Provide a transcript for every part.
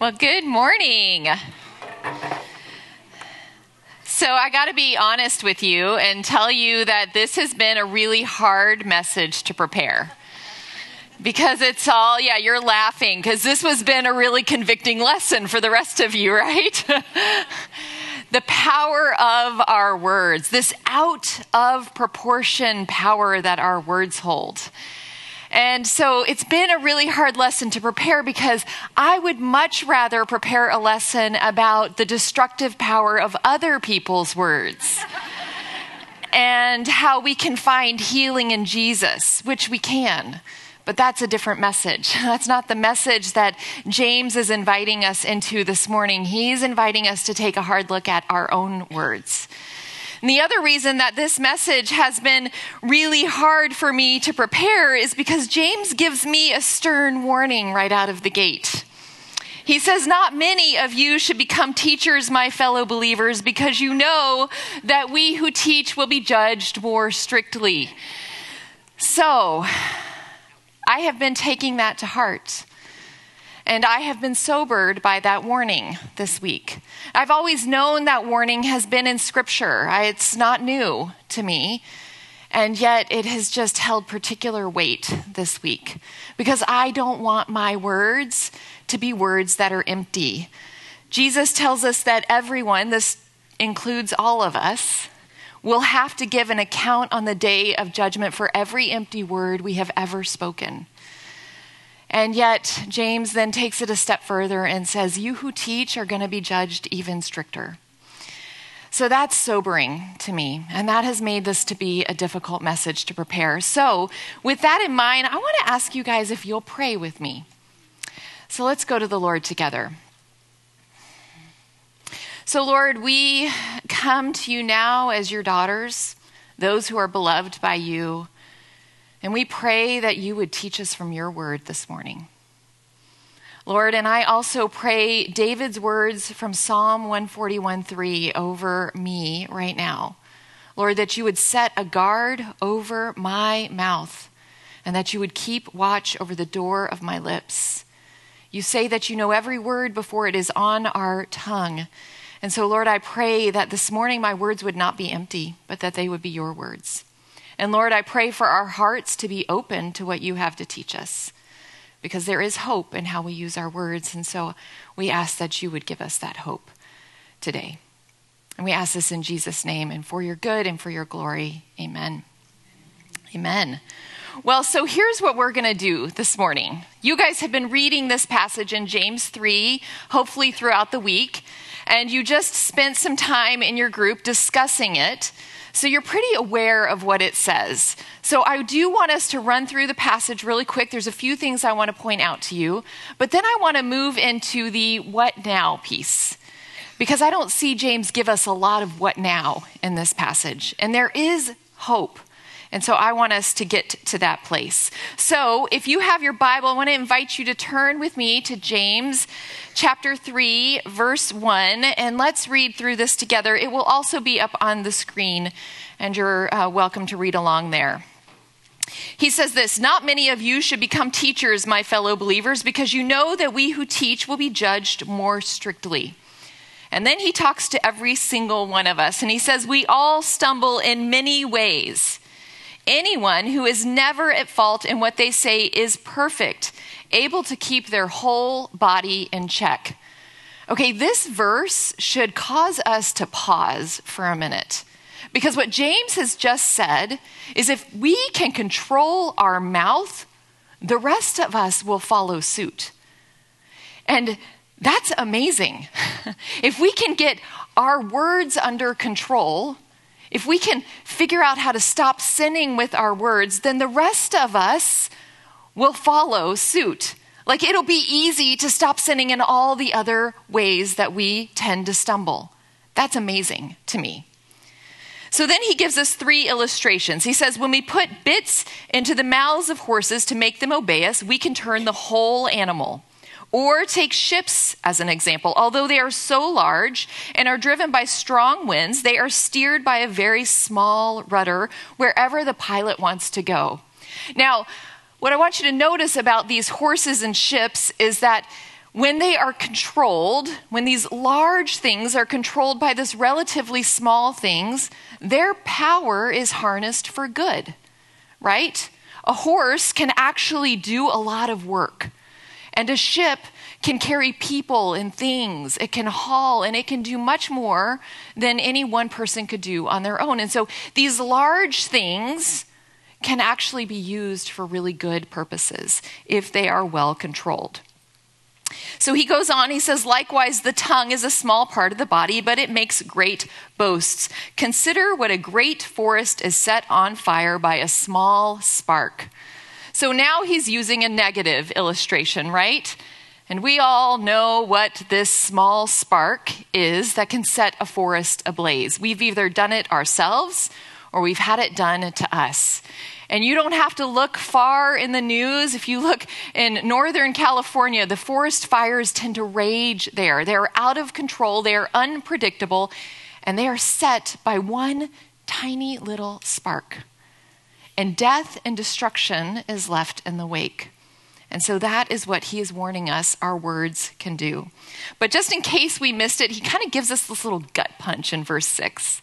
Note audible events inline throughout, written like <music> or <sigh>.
Well, good morning. So, I got to be honest with you and tell you that this has been a really hard message to prepare. Because it's all, yeah, you're laughing because this has been a really convicting lesson for the rest of you, <laughs> right? the power of our words, this out of proportion power that our words hold. And so it's been a really hard lesson to prepare because I would much rather prepare a lesson about the destructive power of other people's words <laughs> and how we can find healing in Jesus, which we can. But that's a different message. <laughs> That's not the message that James is inviting us into this morning. He's inviting us to take a hard look at our own words and the other reason that this message has been really hard for me to prepare is because James gives me a stern warning right out of the gate. He says, Not many of you should become teachers, my fellow believers, because you know that we who teach will be judged more strictly. So, I have been taking that to heart. And I have been sobered by that warning this week. I've always known that warning has been in Scripture, I, it's not new to me. And yet it has just held particular weight this week because I don't want my words to be words that are empty. Jesus tells us that everyone, this includes all of us, will have to give an account on the day of judgment for every empty word we have ever spoken. And yet, James then takes it a step further and says, You who teach are going to be judged even stricter. So that's sobering to me, and that has made this to be a difficult message to prepare. So, with that in mind, I want to ask you guys if you'll pray with me. So, let's go to the Lord together. So, Lord, we come to you now as your daughters, those who are beloved by you. And we pray that you would teach us from your word this morning. Lord, and I also pray David's words from Psalm 141:3 over me right now. Lord, that you would set a guard over my mouth and that you would keep watch over the door of my lips. You say that you know every word before it is on our tongue. And so, Lord, I pray that this morning my words would not be empty, but that they would be your words. And Lord, I pray for our hearts to be open to what you have to teach us because there is hope in how we use our words. And so we ask that you would give us that hope today. And we ask this in Jesus' name and for your good and for your glory. Amen. Amen. Well, so here's what we're going to do this morning. You guys have been reading this passage in James 3, hopefully throughout the week, and you just spent some time in your group discussing it. So you're pretty aware of what it says. So I do want us to run through the passage really quick. There's a few things I want to point out to you, but then I want to move into the what now piece. Because I don't see James give us a lot of what now in this passage. And there is hope. And so I want us to get to that place. So if you have your Bible, I want to invite you to turn with me to James chapter 3, verse 1, and let's read through this together. It will also be up on the screen, and you're uh, welcome to read along there. He says this Not many of you should become teachers, my fellow believers, because you know that we who teach will be judged more strictly. And then he talks to every single one of us, and he says, We all stumble in many ways. Anyone who is never at fault in what they say is perfect, able to keep their whole body in check. Okay, this verse should cause us to pause for a minute. Because what James has just said is if we can control our mouth, the rest of us will follow suit. And that's amazing. <laughs> if we can get our words under control, if we can figure out how to stop sinning with our words, then the rest of us will follow suit. Like it'll be easy to stop sinning in all the other ways that we tend to stumble. That's amazing to me. So then he gives us three illustrations. He says, when we put bits into the mouths of horses to make them obey us, we can turn the whole animal. Or take ships as an example. Although they are so large and are driven by strong winds, they are steered by a very small rudder wherever the pilot wants to go. Now, what I want you to notice about these horses and ships is that when they are controlled, when these large things are controlled by this relatively small things, their power is harnessed for good, right? A horse can actually do a lot of work, and a ship can carry people and things. It can haul and it can do much more than any one person could do on their own. And so these large things can actually be used for really good purposes if they are well controlled. So he goes on, he says, likewise, the tongue is a small part of the body, but it makes great boasts. Consider what a great forest is set on fire by a small spark. So now he's using a negative illustration, right? And we all know what this small spark is that can set a forest ablaze. We've either done it ourselves or we've had it done to us. And you don't have to look far in the news. If you look in Northern California, the forest fires tend to rage there. They're out of control, they are unpredictable, and they are set by one tiny little spark. And death and destruction is left in the wake. And so that is what he is warning us our words can do. But just in case we missed it, he kind of gives us this little gut punch in verse 6.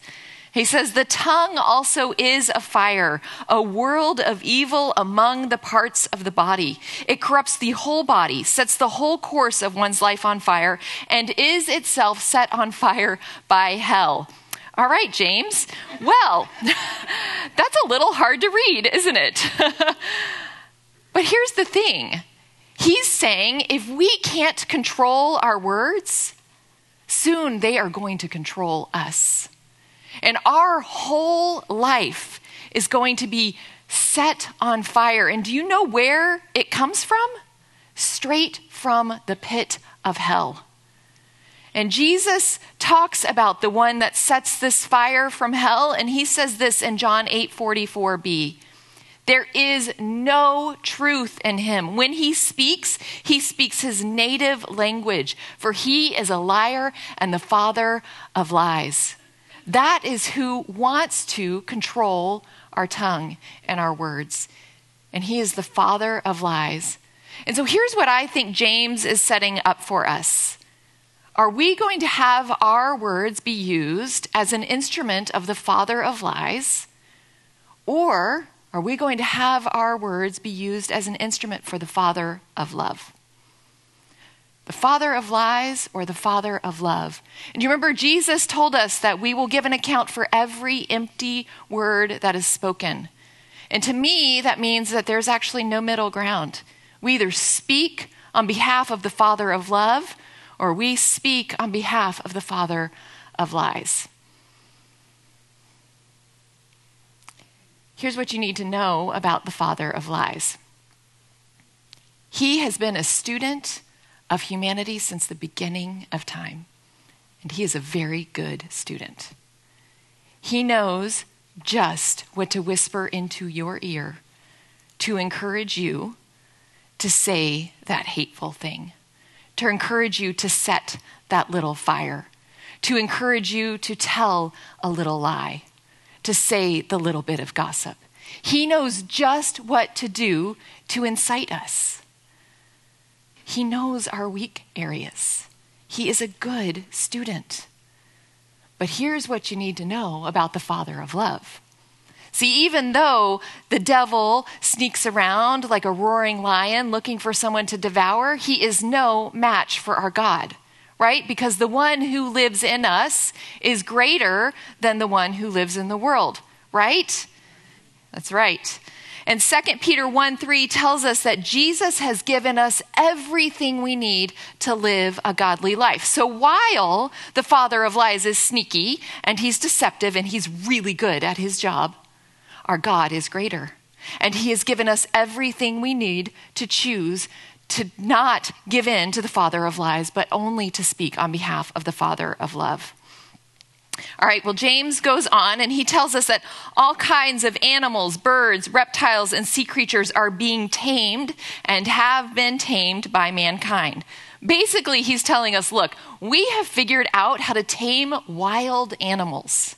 He says, The tongue also is a fire, a world of evil among the parts of the body. It corrupts the whole body, sets the whole course of one's life on fire, and is itself set on fire by hell. All right, James. Well, <laughs> that's a little hard to read, isn't it? <laughs> but here's the thing He's saying if we can't control our words, soon they are going to control us. And our whole life is going to be set on fire. And do you know where it comes from? Straight from the pit of hell. And Jesus talks about the one that sets this fire from hell, and he says this in John 8 44b. There is no truth in him. When he speaks, he speaks his native language, for he is a liar and the father of lies. That is who wants to control our tongue and our words. And he is the father of lies. And so here's what I think James is setting up for us. Are we going to have our words be used as an instrument of the father of lies? Or are we going to have our words be used as an instrument for the father of love? the father of lies or the father of love. And you remember, Jesus told us that we will give an account for every empty word that is spoken. And to me, that means that there's actually no middle ground. We either speak on behalf of the father of love or we speak on behalf of the father of lies. Here's what you need to know about the father of lies. He has been a student of humanity since the beginning of time. And he is a very good student. He knows just what to whisper into your ear to encourage you to say that hateful thing, to encourage you to set that little fire, to encourage you to tell a little lie, to say the little bit of gossip. He knows just what to do to incite us. He knows our weak areas. He is a good student. But here's what you need to know about the Father of love. See, even though the devil sneaks around like a roaring lion looking for someone to devour, he is no match for our God, right? Because the one who lives in us is greater than the one who lives in the world, right? That's right. And 2 Peter 1 3 tells us that Jesus has given us everything we need to live a godly life. So while the father of lies is sneaky and he's deceptive and he's really good at his job, our God is greater. And he has given us everything we need to choose to not give in to the father of lies, but only to speak on behalf of the father of love. All right, well, James goes on and he tells us that all kinds of animals, birds, reptiles, and sea creatures are being tamed and have been tamed by mankind. Basically, he's telling us look, we have figured out how to tame wild animals.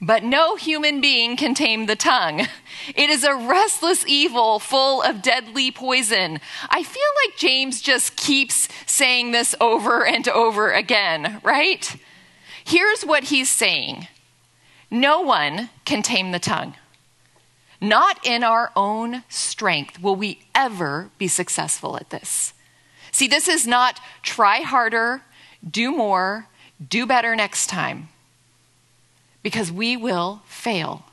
But no human being can tame the tongue. It is a restless evil full of deadly poison. I feel like James just keeps saying this over and over again, right? Here's what he's saying No one can tame the tongue. Not in our own strength will we ever be successful at this. See, this is not try harder, do more, do better next time because we will fail.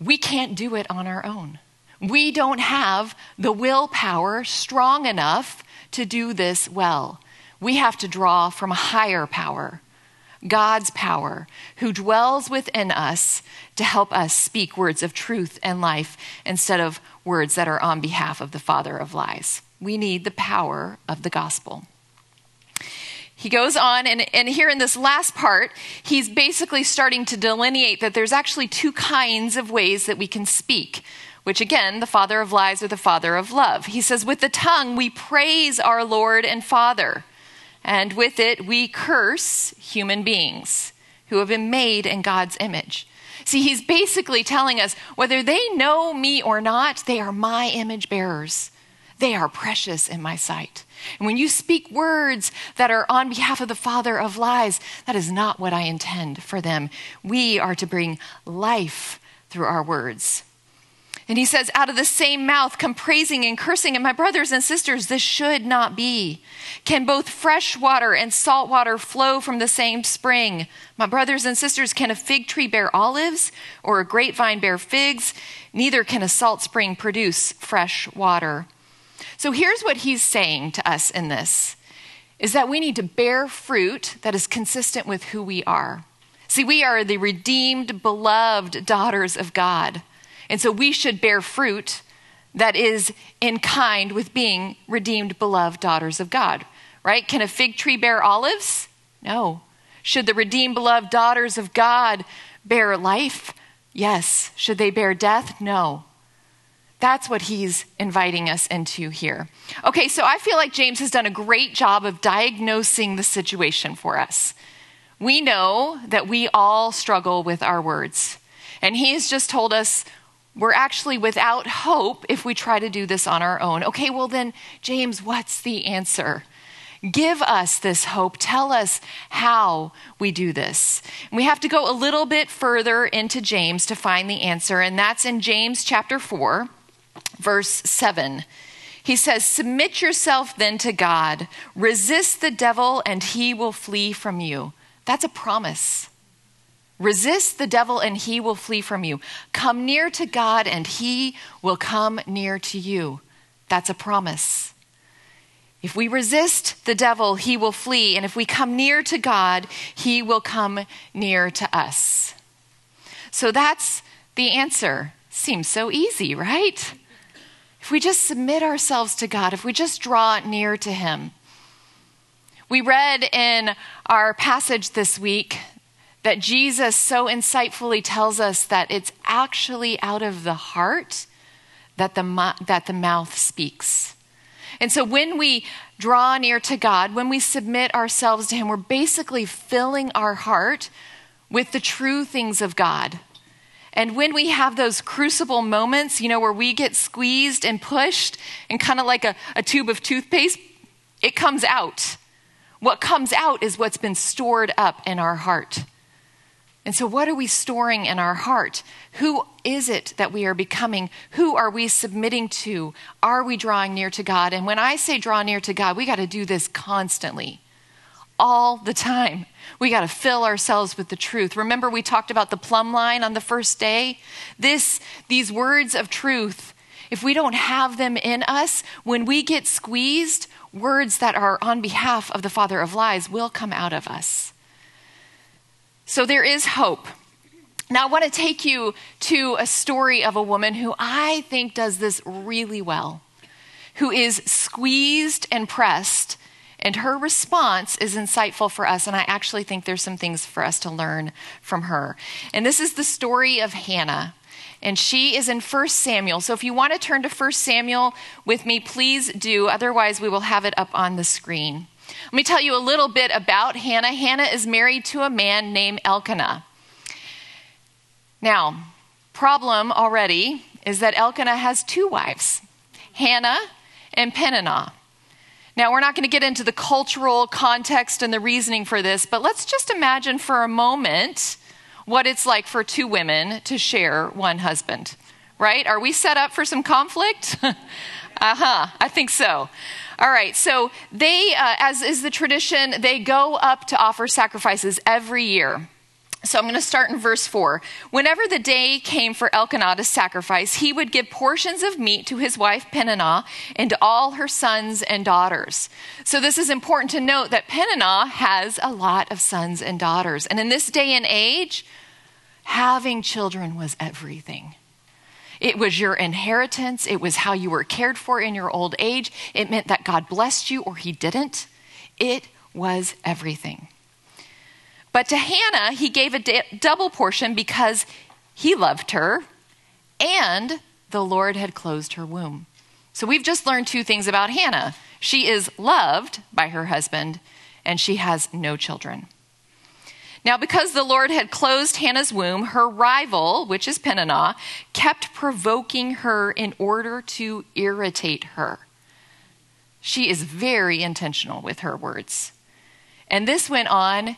We can't do it on our own. We don't have the willpower strong enough to do this well. We have to draw from a higher power, God's power, who dwells within us to help us speak words of truth and life instead of words that are on behalf of the father of lies. We need the power of the gospel. He goes on, and, and here in this last part, he's basically starting to delineate that there's actually two kinds of ways that we can speak, which again, the father of lies or the father of love. He says, With the tongue, we praise our Lord and Father, and with it, we curse human beings who have been made in God's image. See, he's basically telling us whether they know me or not, they are my image bearers. They are precious in my sight. And when you speak words that are on behalf of the father of lies, that is not what I intend for them. We are to bring life through our words. And he says, out of the same mouth come praising and cursing. And my brothers and sisters, this should not be. Can both fresh water and salt water flow from the same spring? My brothers and sisters, can a fig tree bear olives or a grapevine bear figs? Neither can a salt spring produce fresh water. So here's what he's saying to us in this is that we need to bear fruit that is consistent with who we are. See, we are the redeemed, beloved daughters of God. And so we should bear fruit that is in kind with being redeemed, beloved daughters of God, right? Can a fig tree bear olives? No. Should the redeemed, beloved daughters of God bear life? Yes. Should they bear death? No. That's what he's inviting us into here. Okay, so I feel like James has done a great job of diagnosing the situation for us. We know that we all struggle with our words, and he has just told us we're actually without hope if we try to do this on our own. Okay, well, then, James, what's the answer? Give us this hope. Tell us how we do this. we have to go a little bit further into James to find the answer, and that's in James chapter 4 verse 7. He says, Submit yourself then to God, resist the devil, and he will flee from you. That's a promise. Resist the devil, and he will flee from you. Come near to God, and he will come near to you. That's a promise. If we resist the devil, he will flee. And if we come near to God, he will come near to us. So that's the answer. Seems so easy, right? If we just submit ourselves to God, if we just draw near to Him. We read in our passage this week that Jesus so insightfully tells us that it's actually out of the heart that the, that the mouth speaks. And so when we draw near to God, when we submit ourselves to Him, we're basically filling our heart with the true things of God. And when we have those crucible moments, you know, where we get squeezed and pushed and kind of like a, a tube of toothpaste, it comes out. What comes out is what's been stored up in our heart. And so, what are we storing in our heart? Who is it that we are becoming? Who are we submitting to? Are we drawing near to God? And when I say draw near to God, we got to do this constantly all the time. We got to fill ourselves with the truth. Remember we talked about the plumb line on the first day? This these words of truth, if we don't have them in us, when we get squeezed, words that are on behalf of the father of lies will come out of us. So there is hope. Now, I want to take you to a story of a woman who I think does this really well, who is squeezed and pressed and her response is insightful for us, and I actually think there's some things for us to learn from her. And this is the story of Hannah. And she is in 1 Samuel. So if you want to turn to 1 Samuel with me, please do. Otherwise, we will have it up on the screen. Let me tell you a little bit about Hannah. Hannah is married to a man named Elkanah. Now, problem already is that Elkanah has two wives, Hannah and Peninnah. Now, we're not going to get into the cultural context and the reasoning for this, but let's just imagine for a moment what it's like for two women to share one husband, right? Are we set up for some conflict? <laughs> uh huh, I think so. All right, so they, uh, as is the tradition, they go up to offer sacrifices every year. So I'm going to start in verse 4. Whenever the day came for Elkanah to sacrifice, he would give portions of meat to his wife Peninnah and to all her sons and daughters. So this is important to note that Peninnah has a lot of sons and daughters. And in this day and age, having children was everything. It was your inheritance, it was how you were cared for in your old age. It meant that God blessed you or he didn't. It was everything. But to Hannah, he gave a double portion because he loved her and the Lord had closed her womb. So we've just learned two things about Hannah. She is loved by her husband and she has no children. Now, because the Lord had closed Hannah's womb, her rival, which is Peninnah, kept provoking her in order to irritate her. She is very intentional with her words. And this went on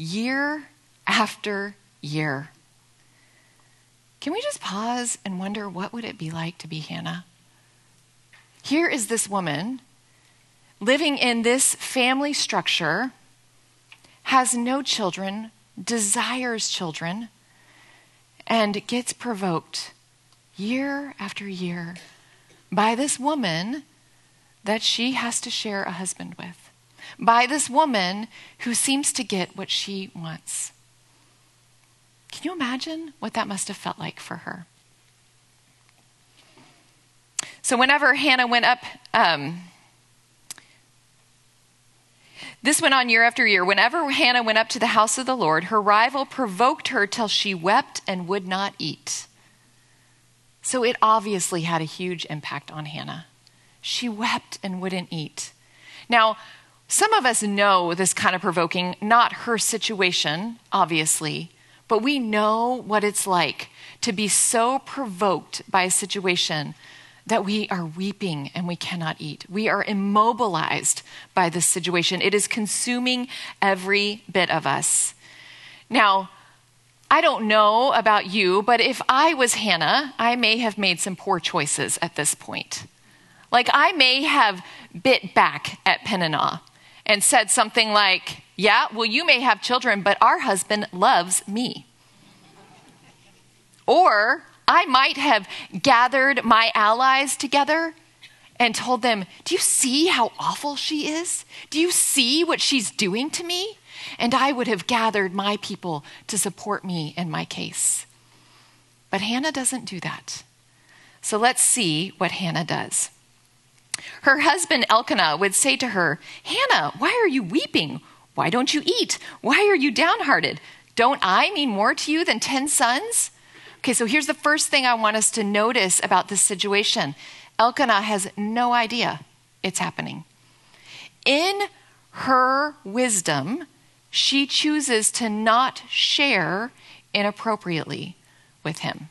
year after year. Can we just pause and wonder what would it be like to be Hannah? Here is this woman living in this family structure, has no children, desires children, and gets provoked year after year by this woman that she has to share a husband with by this woman who seems to get what she wants. Can you imagine what that must have felt like for her? So, whenever Hannah went up, um, this went on year after year. Whenever Hannah went up to the house of the Lord, her rival provoked her till she wept and would not eat. So, it obviously had a huge impact on Hannah. She wept and wouldn't eat. Now, some of us know this kind of provoking, not her situation, obviously, but we know what it's like to be so provoked by a situation that we are weeping and we cannot eat. We are immobilized by this situation. It is consuming every bit of us. Now, I don't know about you, but if I was Hannah, I may have made some poor choices at this point. Like, I may have bit back at Peninnah and said something like, Yeah, well, you may have children, but our husband loves me. Or I might have gathered my allies together and told them, Do you see how awful she is? Do you see what she's doing to me? And I would have gathered my people to support me in my case. But Hannah doesn't do that. So let's see what Hannah does. Her husband Elkanah would say to her, Hannah, why are you weeping? Why don't you eat? Why are you downhearted? Don't I mean more to you than 10 sons? Okay, so here's the first thing I want us to notice about this situation Elkanah has no idea it's happening. In her wisdom, she chooses to not share inappropriately with him.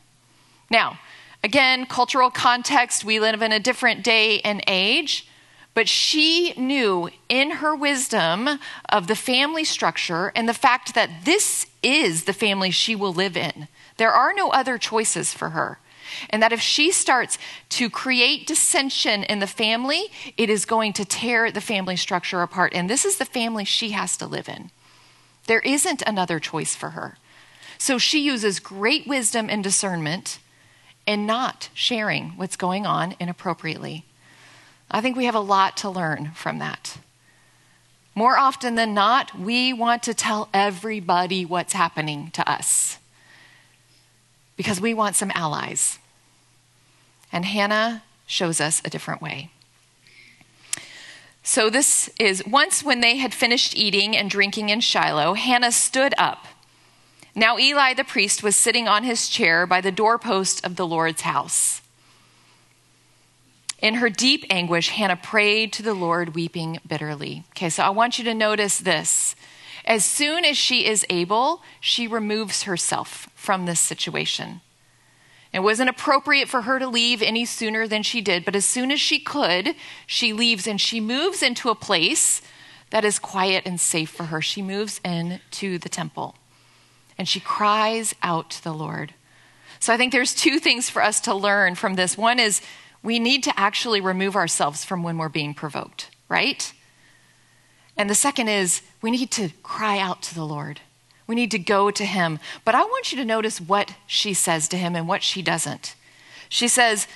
Now, Again, cultural context, we live in a different day and age, but she knew in her wisdom of the family structure and the fact that this is the family she will live in. There are no other choices for her. And that if she starts to create dissension in the family, it is going to tear the family structure apart. And this is the family she has to live in. There isn't another choice for her. So she uses great wisdom and discernment and not sharing what's going on inappropriately. I think we have a lot to learn from that. More often than not, we want to tell everybody what's happening to us because we want some allies. And Hannah shows us a different way. So, this is once when they had finished eating and drinking in Shiloh, Hannah stood up now Eli the priest was sitting on his chair by the doorpost of the Lord's house. In her deep anguish, Hannah prayed to the Lord, weeping bitterly. Okay, so I want you to notice this. As soon as she is able, she removes herself from this situation. It wasn't appropriate for her to leave any sooner than she did, but as soon as she could, she leaves and she moves into a place that is quiet and safe for her. She moves into the temple and she cries out to the Lord. So I think there's two things for us to learn from this. One is we need to actually remove ourselves from when we're being provoked, right? And the second is we need to cry out to the Lord. We need to go to him. But I want you to notice what she says to him and what she doesn't. She says,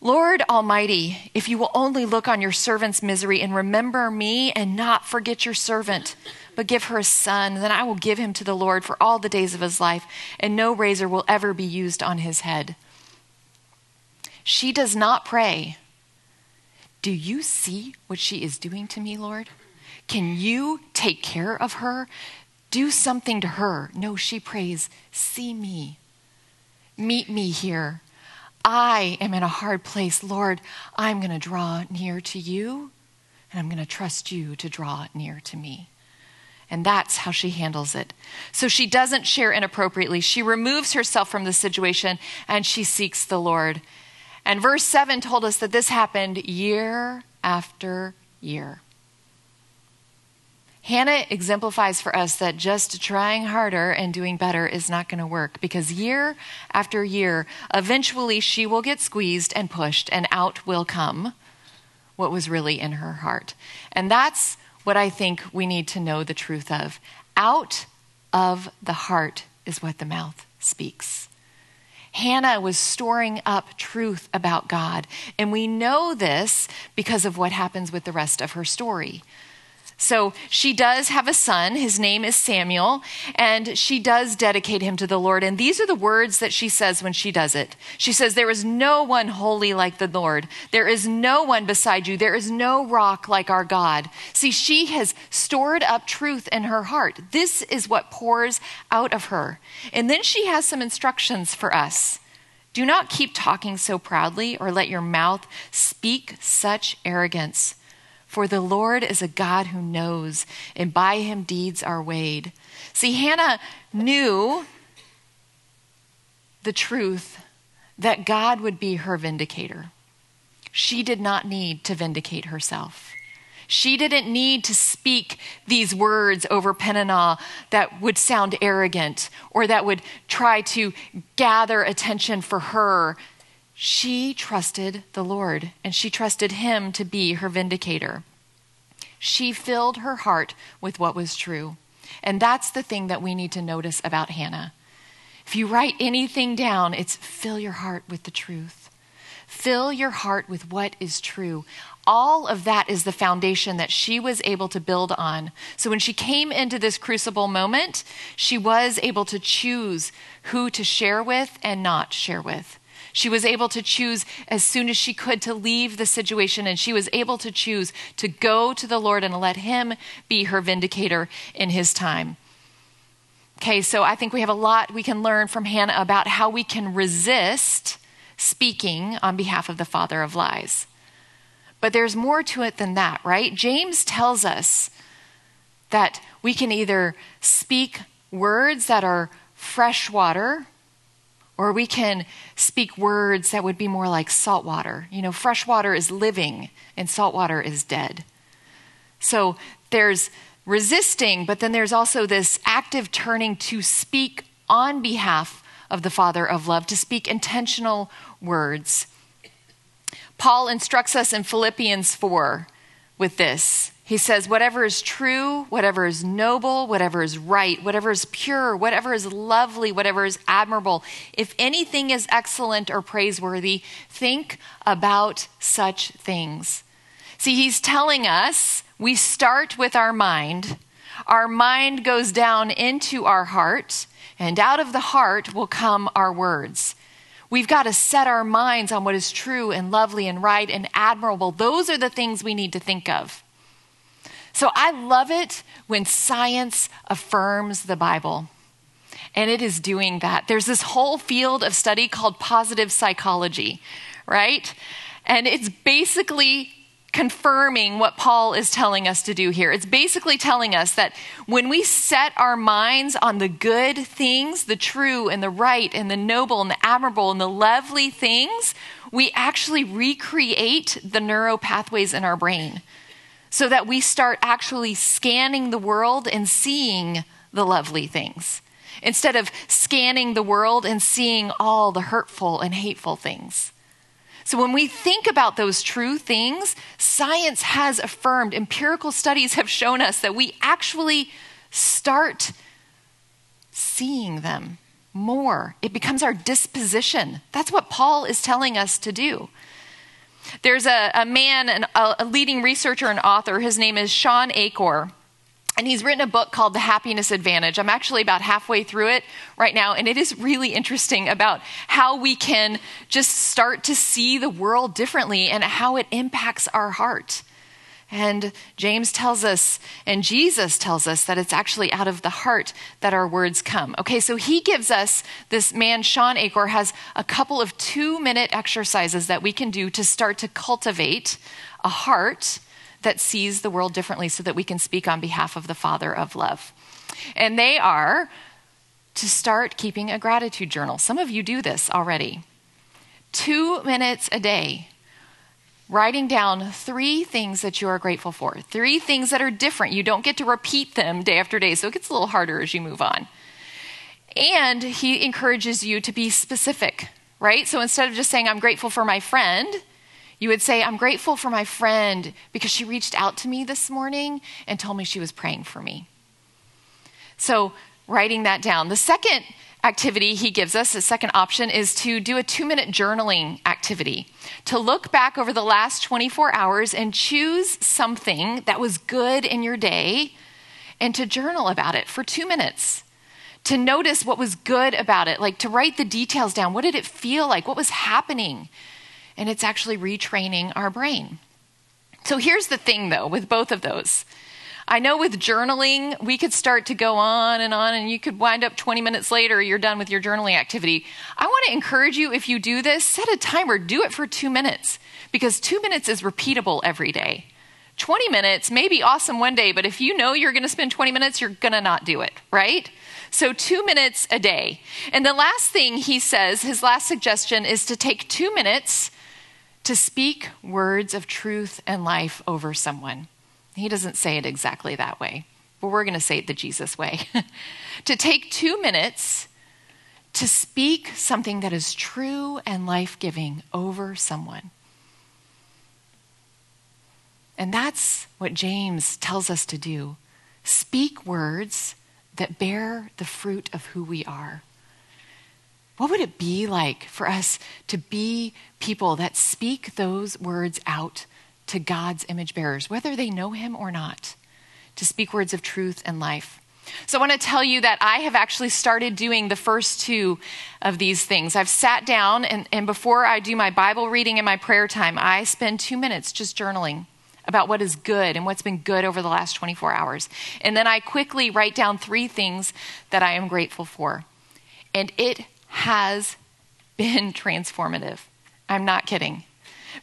Lord Almighty, if you will only look on your servant's misery and remember me and not forget your servant, but give her a son, then I will give him to the Lord for all the days of his life, and no razor will ever be used on his head. She does not pray, Do you see what she is doing to me, Lord? Can you take care of her? Do something to her. No, she prays, See me. Meet me here. I am in a hard place. Lord, I'm going to draw near to you, and I'm going to trust you to draw near to me. And that's how she handles it. So she doesn't share inappropriately. She removes herself from the situation and she seeks the Lord. And verse 7 told us that this happened year after year. Hannah exemplifies for us that just trying harder and doing better is not going to work because year after year, eventually she will get squeezed and pushed, and out will come what was really in her heart. And that's what I think we need to know the truth of. Out of the heart is what the mouth speaks. Hannah was storing up truth about God, and we know this because of what happens with the rest of her story. So she does have a son. His name is Samuel, and she does dedicate him to the Lord. And these are the words that she says when she does it. She says, There is no one holy like the Lord. There is no one beside you. There is no rock like our God. See, she has stored up truth in her heart. This is what pours out of her. And then she has some instructions for us. Do not keep talking so proudly or let your mouth speak such arrogance. For the Lord is a God who knows, and by him deeds are weighed. See, Hannah knew the truth that God would be her vindicator. She did not need to vindicate herself. She didn't need to speak these words over Peninnah that would sound arrogant or that would try to gather attention for her she trusted the Lord and she trusted Him to be her vindicator. She filled her heart with what was true. And that's the thing that we need to notice about Hannah. If you write anything down, it's fill your heart with the truth. Fill your heart with what is true. All of that is the foundation that she was able to build on. So when she came into this crucible moment, she was able to choose who to share with and not share with. She was able to choose as soon as she could to leave the situation, and she was able to choose to go to the Lord and let Him be her vindicator in His time. Okay, so I think we have a lot we can learn from Hannah about how we can resist speaking on behalf of the father of lies. But there's more to it than that, right? James tells us that we can either speak words that are fresh water or we can speak words that would be more like salt water. You know, fresh water is living and salt water is dead. So there's resisting, but then there's also this active turning to speak on behalf of the Father of love, to speak intentional words. Paul instructs us in Philippians 4 with this. He says, whatever is true, whatever is noble, whatever is right, whatever is pure, whatever is lovely, whatever is admirable, if anything is excellent or praiseworthy, think about such things. See, he's telling us we start with our mind, our mind goes down into our heart, and out of the heart will come our words. We've got to set our minds on what is true and lovely and right and admirable. Those are the things we need to think of. So I love it when science affirms the Bible. And it is doing that. There's this whole field of study called positive psychology, right? And it's basically confirming what Paul is telling us to do here. It's basically telling us that when we set our minds on the good things, the true and the right and the noble and the admirable and the lovely things, we actually recreate the neural pathways in our brain so that we start actually scanning the world and seeing the lovely things instead of scanning the world and seeing all the hurtful and hateful things. So, when we think about those true things, science has affirmed, empirical studies have shown us that we actually start seeing them more. It becomes our disposition. That's what Paul is telling us to do. There's a, a man, an, a leading researcher and author. His name is Shawn Achor. And he's written a book called The Happiness Advantage. I'm actually about halfway through it right now, and it is really interesting about how we can just start to see the world differently and how it impacts our heart. And James tells us, and Jesus tells us, that it's actually out of the heart that our words come. Okay, so he gives us, this man, Shawn Achor, has a couple of two minute exercises that we can do to start to cultivate a heart that sees the world differently so that we can speak on behalf of the Father of love. And they are to start keeping a gratitude journal. Some of you do this already. Two minutes a day writing down three things that you are grateful for, three things that are different. You don't get to repeat them day after day, so it gets a little harder as you move on. And he encourages you to be specific, right? So instead of just saying, I'm grateful for my friend, you would say, I'm grateful for my friend because she reached out to me this morning and told me she was praying for me. So, writing that down. The second activity he gives us, the second option, is to do a two minute journaling activity. To look back over the last 24 hours and choose something that was good in your day and to journal about it for two minutes. To notice what was good about it, like to write the details down. What did it feel like? What was happening? And it's actually retraining our brain. So here's the thing though, with both of those I know with journaling, we could start to go on and on, and you could wind up 20 minutes later, you're done with your journaling activity. I want to encourage you, if you do this, set a timer, do it for two minutes, because two minutes is repeatable every day. 20 minutes may be awesome one day, but if you know you're going to spend 20 minutes, you're going to not do it, right? So, two minutes a day. And the last thing he says, his last suggestion, is to take two minutes to speak words of truth and life over someone. He doesn't say it exactly that way, but we're going to say it the Jesus way. <laughs> to take two minutes to speak something that is true and life giving over someone. And that's what James tells us to do speak words that bear the fruit of who we are. What would it be like for us to be people that speak those words out to God's image bearers, whether they know him or not, to speak words of truth and life. So I want to tell you that I have actually started doing the first two of these things. I've sat down, and, and before I do my Bible reading and my prayer time, I spend two minutes just journaling about what is good and what's been good over the last 24 hours. And then I quickly write down three things that I am grateful for. And it has been <laughs> transformative. I'm not kidding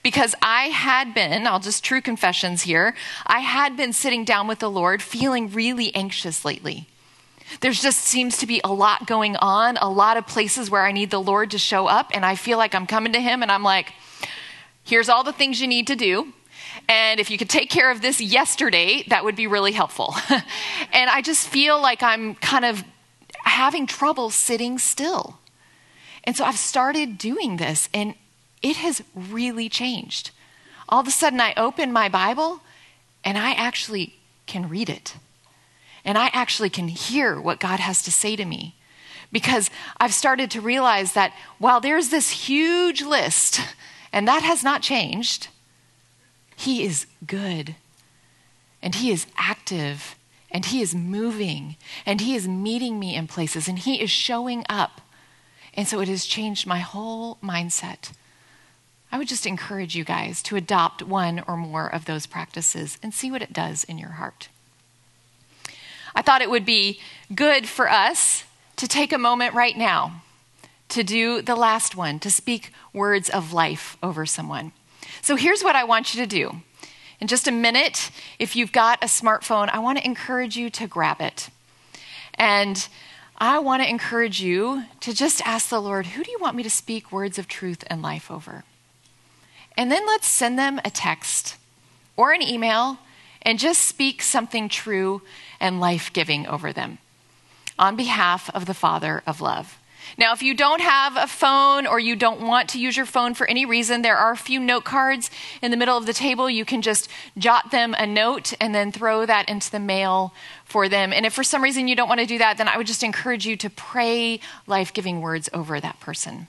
because I had been, I'll just true confessions here, I had been sitting down with the Lord feeling really anxious lately. There just seems to be a lot going on, a lot of places where I need the Lord to show up, and I feel like I'm coming to Him and I'm like, here's all the things you need to do. And if you could take care of this yesterday, that would be really helpful. <laughs> and I just feel like I'm kind of having trouble sitting still. And so I've started doing this, and it has really changed. All of a sudden, I open my Bible and I actually can read it. And I actually can hear what God has to say to me. Because I've started to realize that while there's this huge list, <laughs> and that has not changed, He is good, and He is active, and He is moving, and He is meeting me in places, and He is showing up. And so it has changed my whole mindset. I would just encourage you guys to adopt one or more of those practices and see what it does in your heart. I thought it would be good for us to take a moment right now to do the last one, to speak words of life over someone. So here's what I want you to do In just a minute, if you've got a smartphone, I want to encourage you to grab it. And I want to encourage you to just ask the Lord, who do you want me to speak words of truth and life over? And then let's send them a text or an email and just speak something true and life giving over them on behalf of the Father of love. Now, if you don't have a phone or you don't want to use your phone for any reason, there are a few note cards in the middle of the table. You can just jot them a note and then throw that into the mail for them. And if for some reason you don't want to do that, then I would just encourage you to pray life giving words over that person.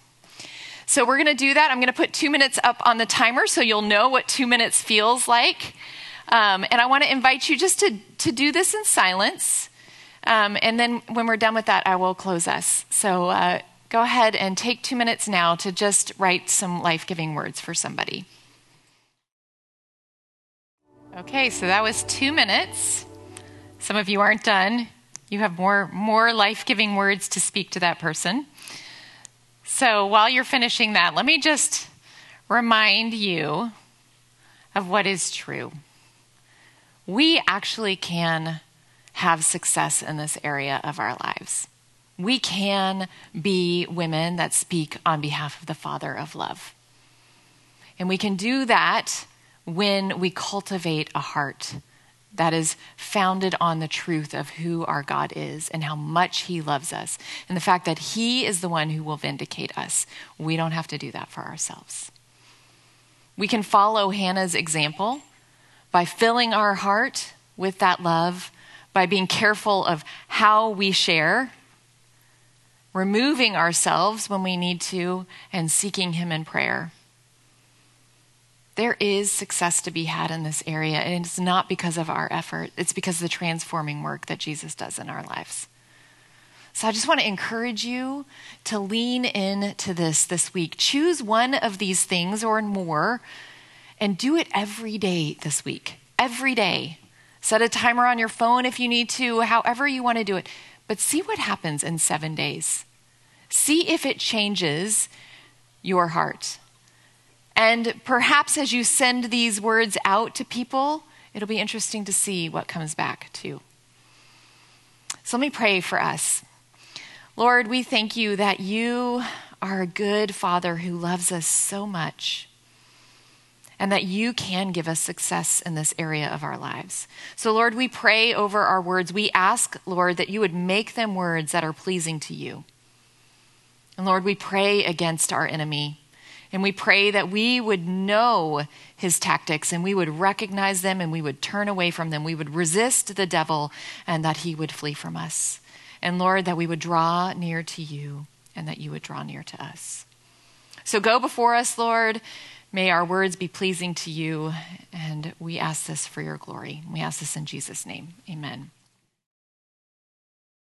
So we're going to do that. I'm going to put two minutes up on the timer so you'll know what two minutes feels like. Um, and I want to invite you just to, to do this in silence. Um, and then when we're done with that, I will close us. So uh, go ahead and take two minutes now to just write some life giving words for somebody. Okay, so that was two minutes. Some of you aren't done. You have more, more life giving words to speak to that person. So while you're finishing that, let me just remind you of what is true. We actually can have success in this area of our lives. We can be women that speak on behalf of the Father of love. And we can do that when we cultivate a heart that is founded on the truth of who our God is and how much He loves us, and the fact that He is the one who will vindicate us. We don't have to do that for ourselves. We can follow Hannah's example by filling our heart with that love by being careful of how we share, removing ourselves when we need to, and seeking Him in prayer. There is success to be had in this area, and it's not because of our effort, it's because of the transforming work that Jesus does in our lives. So I just want to encourage you to lean into this this week. Choose one of these things or more and do it every day this week. Every day. Set a timer on your phone if you need to, however you want to do it. But see what happens in seven days. See if it changes your heart. And perhaps as you send these words out to people, it'll be interesting to see what comes back too. So let me pray for us. Lord, we thank you that you are a good father who loves us so much and that you can give us success in this area of our lives. So, Lord, we pray over our words. We ask, Lord, that you would make them words that are pleasing to you. And Lord, we pray against our enemy. And we pray that we would know his tactics and we would recognize them and we would turn away from them. We would resist the devil and that he would flee from us. And Lord, that we would draw near to you and that you would draw near to us. So go before us, Lord. May our words be pleasing to you, and we ask this for your glory. We ask this in Jesus' name. Amen.